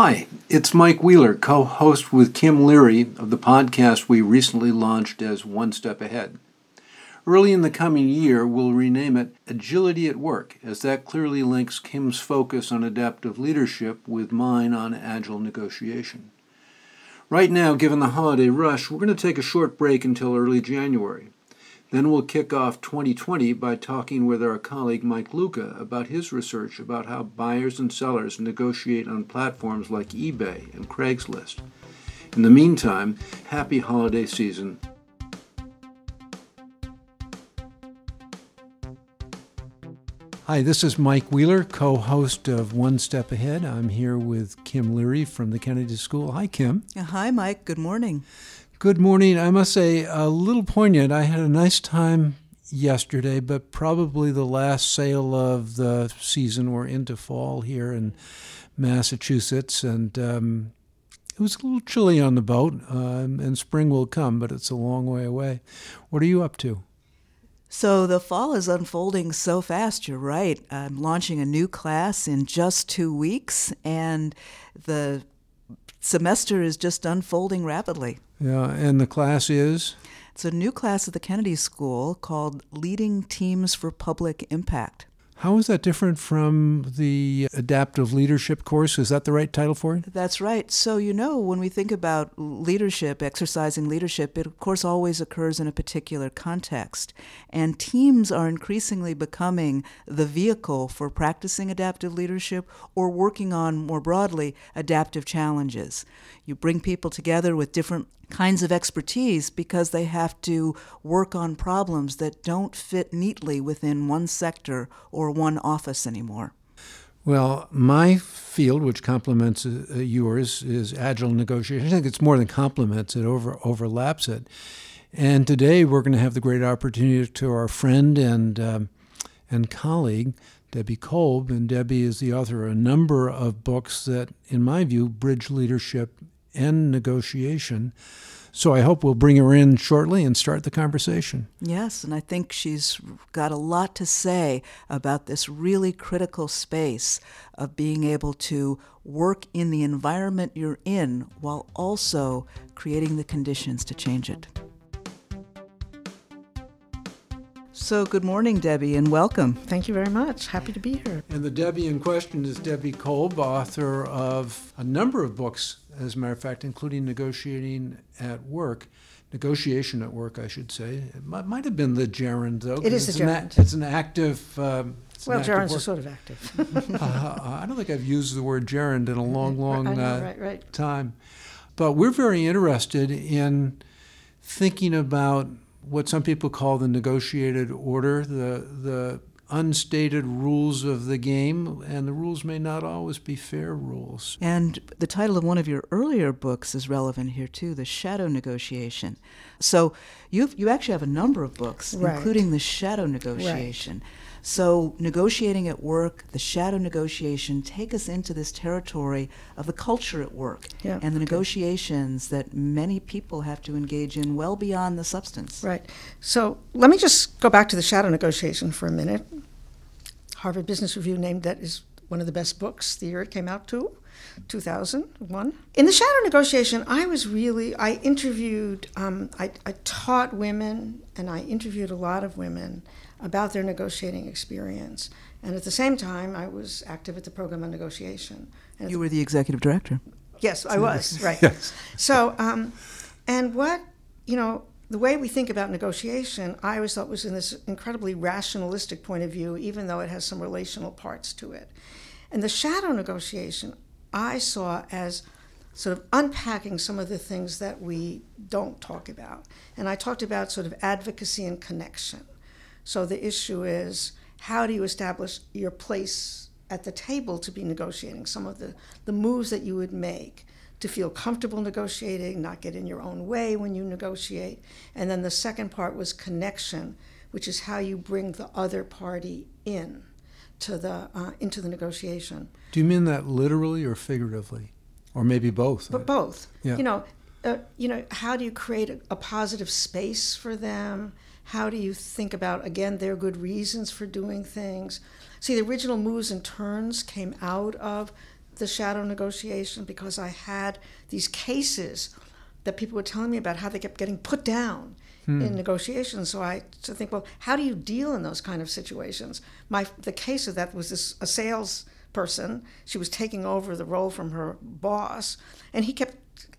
Hi, it's Mike Wheeler, co host with Kim Leary of the podcast we recently launched as One Step Ahead. Early in the coming year, we'll rename it Agility at Work, as that clearly links Kim's focus on adaptive leadership with mine on agile negotiation. Right now, given the holiday rush, we're going to take a short break until early January. Then we'll kick off 2020 by talking with our colleague Mike Luca about his research about how buyers and sellers negotiate on platforms like eBay and Craigslist. In the meantime, happy holiday season Hi, this is Mike Wheeler, co host of One Step Ahead. I'm here with Kim Leary from the Kennedy School. Hi, Kim. Hi, Mike. Good morning. Good morning. I must say, a little poignant. I had a nice time yesterday, but probably the last sail of the season. We're into fall here in Massachusetts, and um, it was a little chilly on the boat, um, and spring will come, but it's a long way away. What are you up to? So the fall is unfolding so fast, you're right. I'm launching a new class in just two weeks, and the semester is just unfolding rapidly. Yeah, and the class is? It's a new class at the Kennedy School called Leading Teams for Public Impact. How is that different from the adaptive leadership course? Is that the right title for it? That's right. So, you know, when we think about leadership, exercising leadership, it of course always occurs in a particular context. And teams are increasingly becoming the vehicle for practicing adaptive leadership or working on, more broadly, adaptive challenges. You bring people together with different kinds of expertise because they have to work on problems that don't fit neatly within one sector or one office anymore. Well, my field, which complements uh, yours, is agile negotiation. I think it's more than complements it, over, overlaps it. And today we're going to have the great opportunity to our friend and, um, and colleague, Debbie Kolb. And Debbie is the author of a number of books that, in my view, bridge leadership and negotiation. So I hope we'll bring her in shortly and start the conversation. Yes, and I think she's got a lot to say about this really critical space of being able to work in the environment you're in while also creating the conditions to change it. So, good morning, Debbie, and welcome. Thank you very much. Happy to be here. And the Debbie in question is Debbie Kolb, author of a number of books, as a matter of fact, including Negotiating at Work. Negotiation at work, I should say. It might, might have been the gerund, though. It is the gerund. An, it's an active. Um, it's well, gerunds are sort of active. uh, I don't think I've used the word gerund in a long, long know, uh, right, right. time. But we're very interested in thinking about what some people call the negotiated order, the the unstated rules of the game, and the rules may not always be fair rules. And the title of one of your earlier books is relevant here too, The Shadow Negotiation. So you you actually have a number of books, right. including The Shadow Negotiation. Right. So, negotiating at work, the shadow negotiation, take us into this territory of the culture at work yeah, and the negotiations that many people have to engage in well beyond the substance. Right. So, let me just go back to the shadow negotiation for a minute. Harvard Business Review named that as one of the best books the year it came out to. 2001. In the shadow negotiation, I was really, I interviewed, um, I, I taught women and I interviewed a lot of women about their negotiating experience. And at the same time, I was active at the program on negotiation. And you were the executive director. Yes, I was, right. yes. So, um, and what, you know, the way we think about negotiation, I always thought was in this incredibly rationalistic point of view, even though it has some relational parts to it. And the shadow negotiation, I saw as sort of unpacking some of the things that we don't talk about. And I talked about sort of advocacy and connection. So the issue is how do you establish your place at the table to be negotiating? Some of the, the moves that you would make to feel comfortable negotiating, not get in your own way when you negotiate. And then the second part was connection, which is how you bring the other party in to the uh, into the negotiation. Do you mean that literally or figuratively, or maybe both? But both. Yeah. You know, uh, you know, how do you create a, a positive space for them? How do you think about, again, their good reasons for doing things? See, the original moves and turns came out of the shadow negotiation because I had these cases that people were telling me about how they kept getting put down hmm. in negotiations. So I to think, well, how do you deal in those kind of situations? My the case of that was this a sales person. She was taking over the role from her boss, and he kept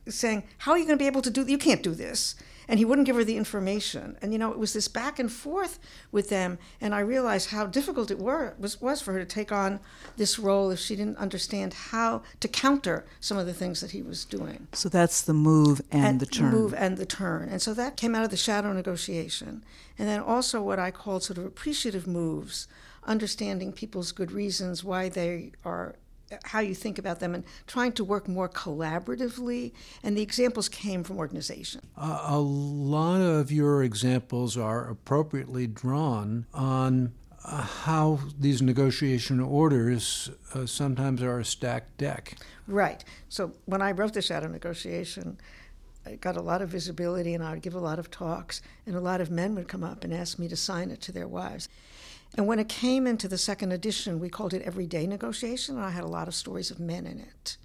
saying, "How are you going to be able to do? You can't do this." and he wouldn't give her the information. And you know, it was this back and forth with them, and I realized how difficult it were, was was for her to take on this role if she didn't understand how to counter some of the things that he was doing. So that's the move and, and the turn. Move and the turn, and so that came out of the shadow negotiation, and then also what I called sort of appreciative moves understanding people's good reasons why they are how you think about them and trying to work more collaboratively. And the examples came from organization. Uh, a lot of your examples are appropriately drawn on uh, how these negotiation orders uh, sometimes are a stacked deck. Right. So when I wrote the shadow negotiation, I got a lot of visibility and I would give a lot of talks, and a lot of men would come up and ask me to sign it to their wives. And when it came into the second edition, we called it Everyday Negotiation, and I had a lot of stories of men in it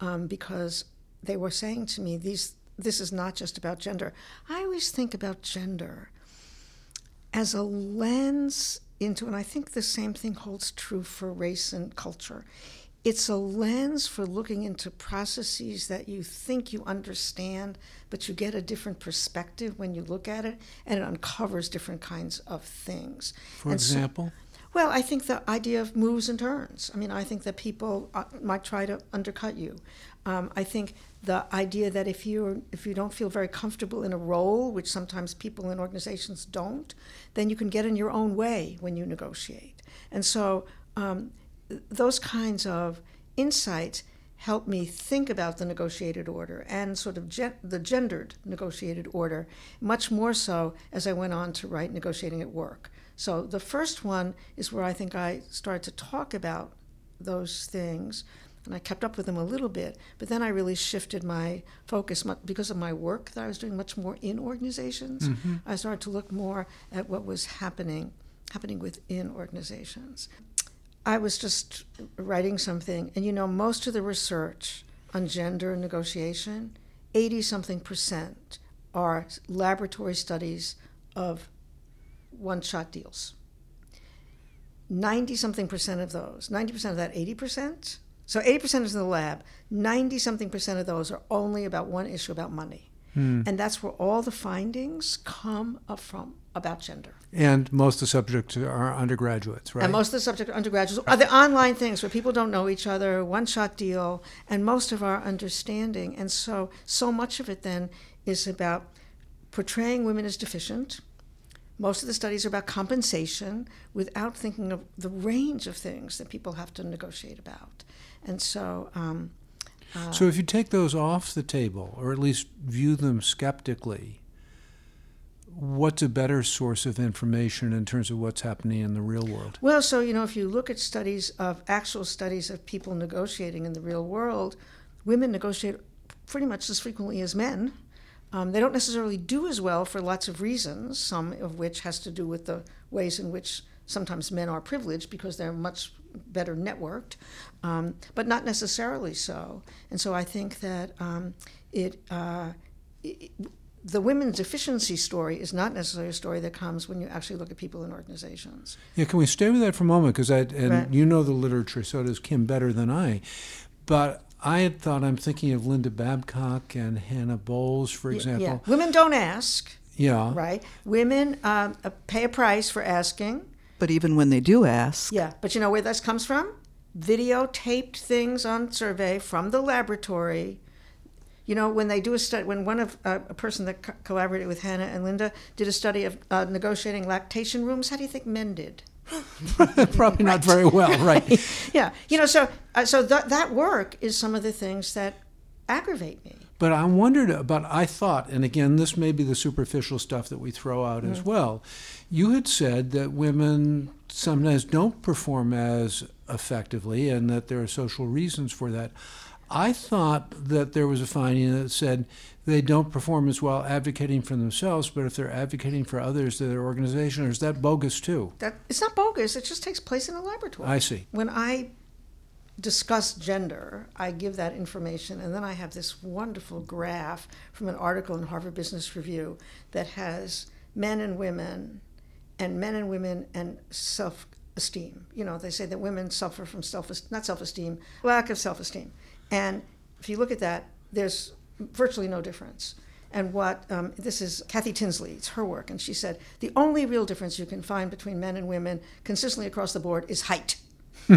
um, because they were saying to me, "These, this is not just about gender." I always think about gender as a lens into, and I think the same thing holds true for race and culture it's a lens for looking into processes that you think you understand, but you get a different perspective when you look at it, and it uncovers different kinds of things. For and example? So, well, I think the idea of moves and turns. I mean, I think that people uh, might try to undercut you. Um, I think the idea that if you if you don't feel very comfortable in a role, which sometimes people in organizations don't, then you can get in your own way when you negotiate. And so um, those kinds of insights helped me think about the negotiated order and sort of gen- the gendered negotiated order, much more so as I went on to write Negotiating at Work. So the first one is where I think I started to talk about those things, and I kept up with them a little bit, but then I really shifted my focus because of my work that I was doing much more in organizations. Mm-hmm. I started to look more at what was happening happening within organizations. I was just writing something, and you know, most of the research on gender negotiation, 80 something percent, are laboratory studies of one shot deals. 90 something percent of those, 90% of that 80%, so 80% is in the lab, 90 something percent of those are only about one issue about money. Hmm. And that's where all the findings come up from about gender. And most of the subjects are undergraduates, right? And most of the subjects are undergraduates are the online things where people don't know each other, one shot deal, and most of our understanding. And so, so much of it then is about portraying women as deficient. Most of the studies are about compensation without thinking of the range of things that people have to negotiate about. And so, um, uh, so if you take those off the table, or at least view them skeptically, what's a better source of information in terms of what's happening in the real world? Well, so, you know, if you look at studies of actual studies of people negotiating in the real world, women negotiate pretty much as frequently as men. Um, they don't necessarily do as well for lots of reasons, some of which has to do with the ways in which sometimes men are privileged because they're much better networked, um, but not necessarily so. And so I think that um, it, uh, it the women's efficiency story is not necessarily a story that comes when you actually look at people in organizations. Yeah, can we stay with that for a moment? Because I and right. you know the literature, so does Kim better than I. But I had thought I'm thinking of Linda Babcock and Hannah Bowles, for example. Yeah. Women don't ask. Yeah. Right. Women um, uh, pay a price for asking. But even when they do ask. Yeah. But you know where this comes from? Videotaped things on survey from the laboratory you know, when they do a study, when one of uh, a person that co- collaborated with Hannah and Linda did a study of uh, negotiating lactation rooms, how do you think men did? Probably not very well, right? yeah, you know, so uh, so th- that work is some of the things that aggravate me. But I wondered about, I thought, and again, this may be the superficial stuff that we throw out mm-hmm. as well. You had said that women sometimes don't perform as effectively and that there are social reasons for that. I thought that there was a finding that said they don't perform as well advocating for themselves, but if they're advocating for others, their organization, or is that bogus too? That it's not bogus. It just takes place in a laboratory. I see. When I discuss gender, I give that information, and then I have this wonderful graph from an article in Harvard Business Review that has men and women, and men and women and self esteem. You know, they say that women suffer from self not self esteem, lack of self esteem, and if you look at that, there's virtually no difference. And what um, this is Kathy Tinsley, it's her work, and she said the only real difference you can find between men and women consistently across the board is height.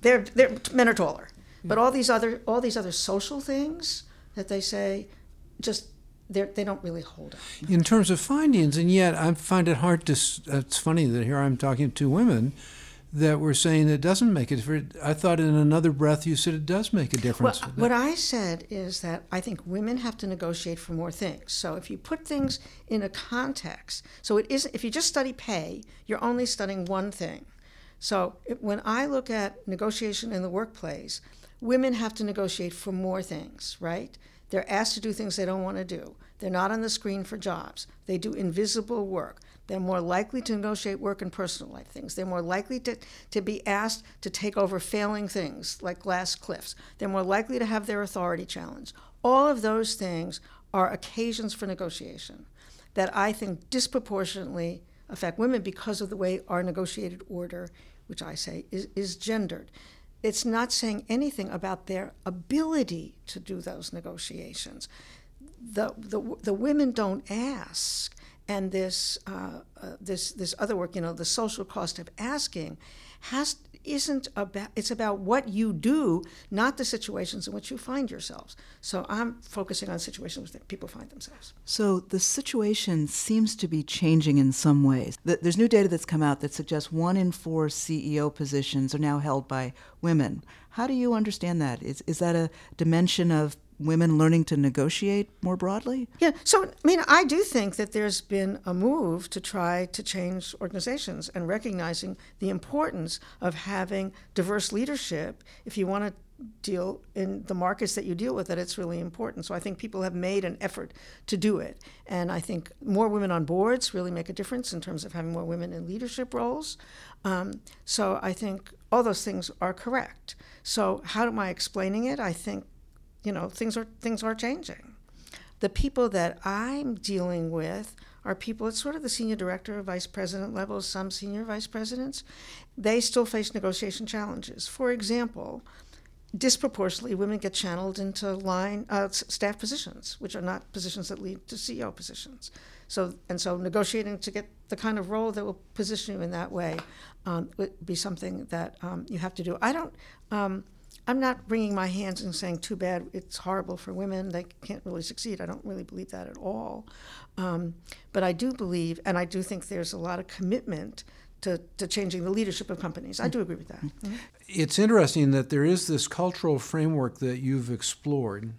they're, they're men are taller, but all these other all these other social things that they say just they're, they don't really hold up. In terms of findings, and yet I find it hard to. It's funny that here I'm talking to women that were saying it doesn't make a difference. I thought in another breath you said it does make a difference. Well, what I said is that I think women have to negotiate for more things. So if you put things in a context, so it isn't, if you just study pay, you're only studying one thing. So when I look at negotiation in the workplace, women have to negotiate for more things, right? They're asked to do things they don't want to do. They're not on the screen for jobs. They do invisible work. They're more likely to negotiate work and personal life things. They're more likely to, to be asked to take over failing things like glass cliffs. They're more likely to have their authority challenged. All of those things are occasions for negotiation that I think disproportionately affect women because of the way our negotiated order, which I say is, is gendered. It's not saying anything about their ability to do those negotiations. The, the, the women don't ask and this uh, uh, this this other work, you know, the social cost of asking, has isn't about it's about what you do, not the situations in which you find yourselves. So I'm focusing on situations that people find themselves. So the situation seems to be changing in some ways. There's new data that's come out that suggests one in four CEO positions are now held by women. How do you understand that? Is is that a dimension of women learning to negotiate more broadly? Yeah, so I mean, I do think that there's been a move to try to change organizations and recognizing the importance of having diverse leadership. If you want to deal in the markets that you deal with that it's really important. So i think people have made an effort to do it. And i think more women on boards really make a difference in terms of having more women in leadership roles. Um, so i think all those things are correct. So how am i explaining it? I think you know, things are things are changing. The people that I'm dealing with are people it's sort of the senior director or vice president level, some senior vice presidents. They still face negotiation challenges. For example, disproportionately, women get channeled into line uh, staff positions, which are not positions that lead to CEO positions. So and so, negotiating to get the kind of role that will position you in that way um, would be something that um, you have to do. I don't. Um, I'm not wringing my hands and saying, too bad, it's horrible for women, they can't really succeed. I don't really believe that at all. Um, but I do believe, and I do think there's a lot of commitment to, to changing the leadership of companies. I do agree with that. Mm-hmm. It's interesting that there is this cultural framework that you've explored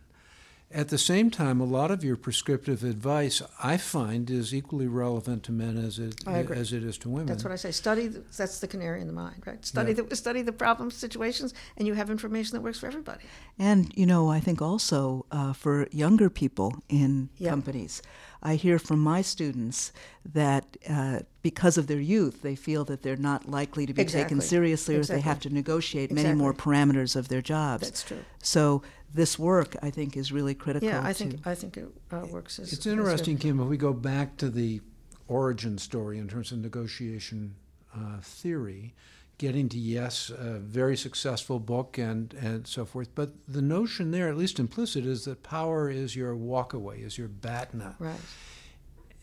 at the same time, a lot of your prescriptive advice, I find, is equally relevant to men as it as it is to women. That's what I say. Study. That's the canary in the mine, right? Study yeah. the study the problem situations, and you have information that works for everybody. And you know, I think also uh, for younger people in yeah. companies, I hear from my students that uh, because of their youth, they feel that they're not likely to be exactly. taken seriously, exactly. or they have to negotiate exactly. many more parameters of their jobs. That's true. So this work, I think, is really critical. Yeah, I think I think it uh, works. As, it's interesting, Kim. If we go back to the origin story in terms of negotiation uh, theory, getting to yes, a very successful book and and so forth. But the notion there, at least implicit, is that power is your walkaway, is your BATNA. Right.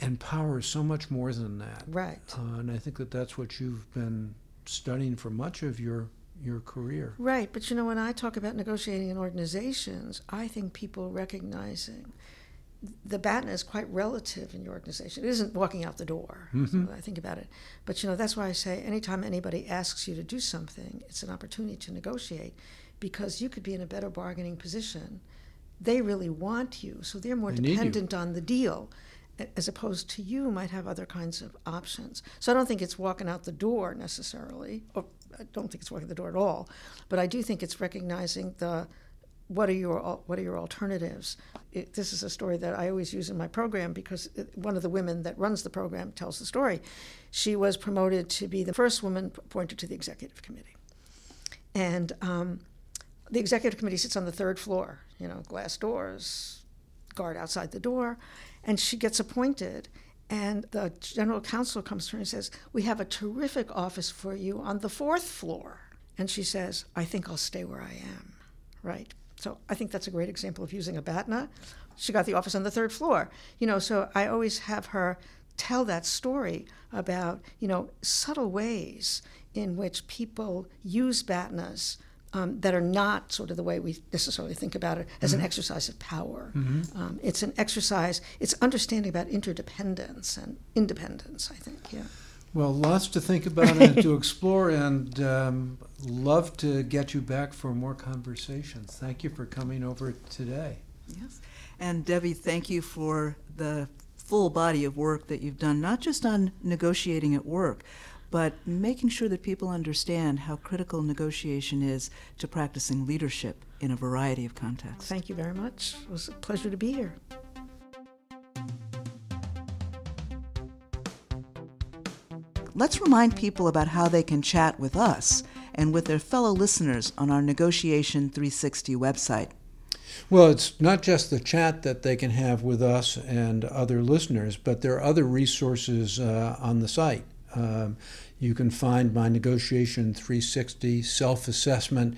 And power is so much more than that. Right. Uh, and I think that that's what you've been studying for much of your your career. Right, but you know, when I talk about negotiating in organizations, I think people recognizing the BATNA is quite relative in your organization. It isn't walking out the door. Mm-hmm. So I think about it, but you know, that's why I say anytime anybody asks you to do something, it's an opportunity to negotiate, because you could be in a better bargaining position. They really want you, so they're more they dependent on the deal as opposed to you might have other kinds of options. So I don't think it's walking out the door necessarily, or I don't think it's walking the door at all, but I do think it's recognizing the what are your what are your alternatives? It, this is a story that I always use in my program because it, one of the women that runs the program tells the story. She was promoted to be the first woman appointed to the executive committee, And um, the executive committee sits on the third floor, you know, glass doors, guard outside the door, and she gets appointed. And the general counsel comes to her and says, We have a terrific office for you on the fourth floor. And she says, I think I'll stay where I am. Right. So I think that's a great example of using a BATNA. She got the office on the third floor. You know, so I always have her tell that story about, you know, subtle ways in which people use BATNAs um, that are not sort of the way we necessarily think about it as mm-hmm. an exercise of power. Mm-hmm. Um, it's an exercise, it's understanding about interdependence and independence, I think, yeah. Well, lots to think about and to explore, and um, love to get you back for more conversations. Thank you for coming over today. Yes. And Debbie, thank you for the full body of work that you've done, not just on negotiating at work, but making sure that people understand how critical negotiation is to practicing leadership in a variety of contexts. Thank you very much. It was a pleasure to be here. Let's remind people about how they can chat with us and with their fellow listeners on our Negotiation 360 website. Well, it's not just the chat that they can have with us and other listeners, but there are other resources uh, on the site. Um, you can find my Negotiation 360 self assessment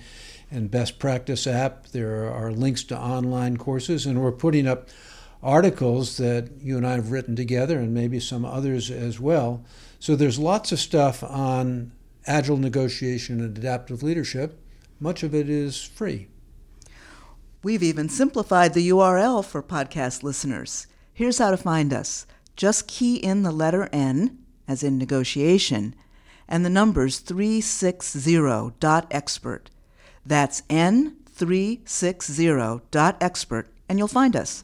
and best practice app. There are links to online courses, and we're putting up articles that you and I have written together, and maybe some others as well. So there's lots of stuff on agile negotiation and adaptive leadership. Much of it is free. We've even simplified the URL for podcast listeners. Here's how to find us just key in the letter N, as in negotiation, and the numbers 360.expert. That's N360.expert, and you'll find us.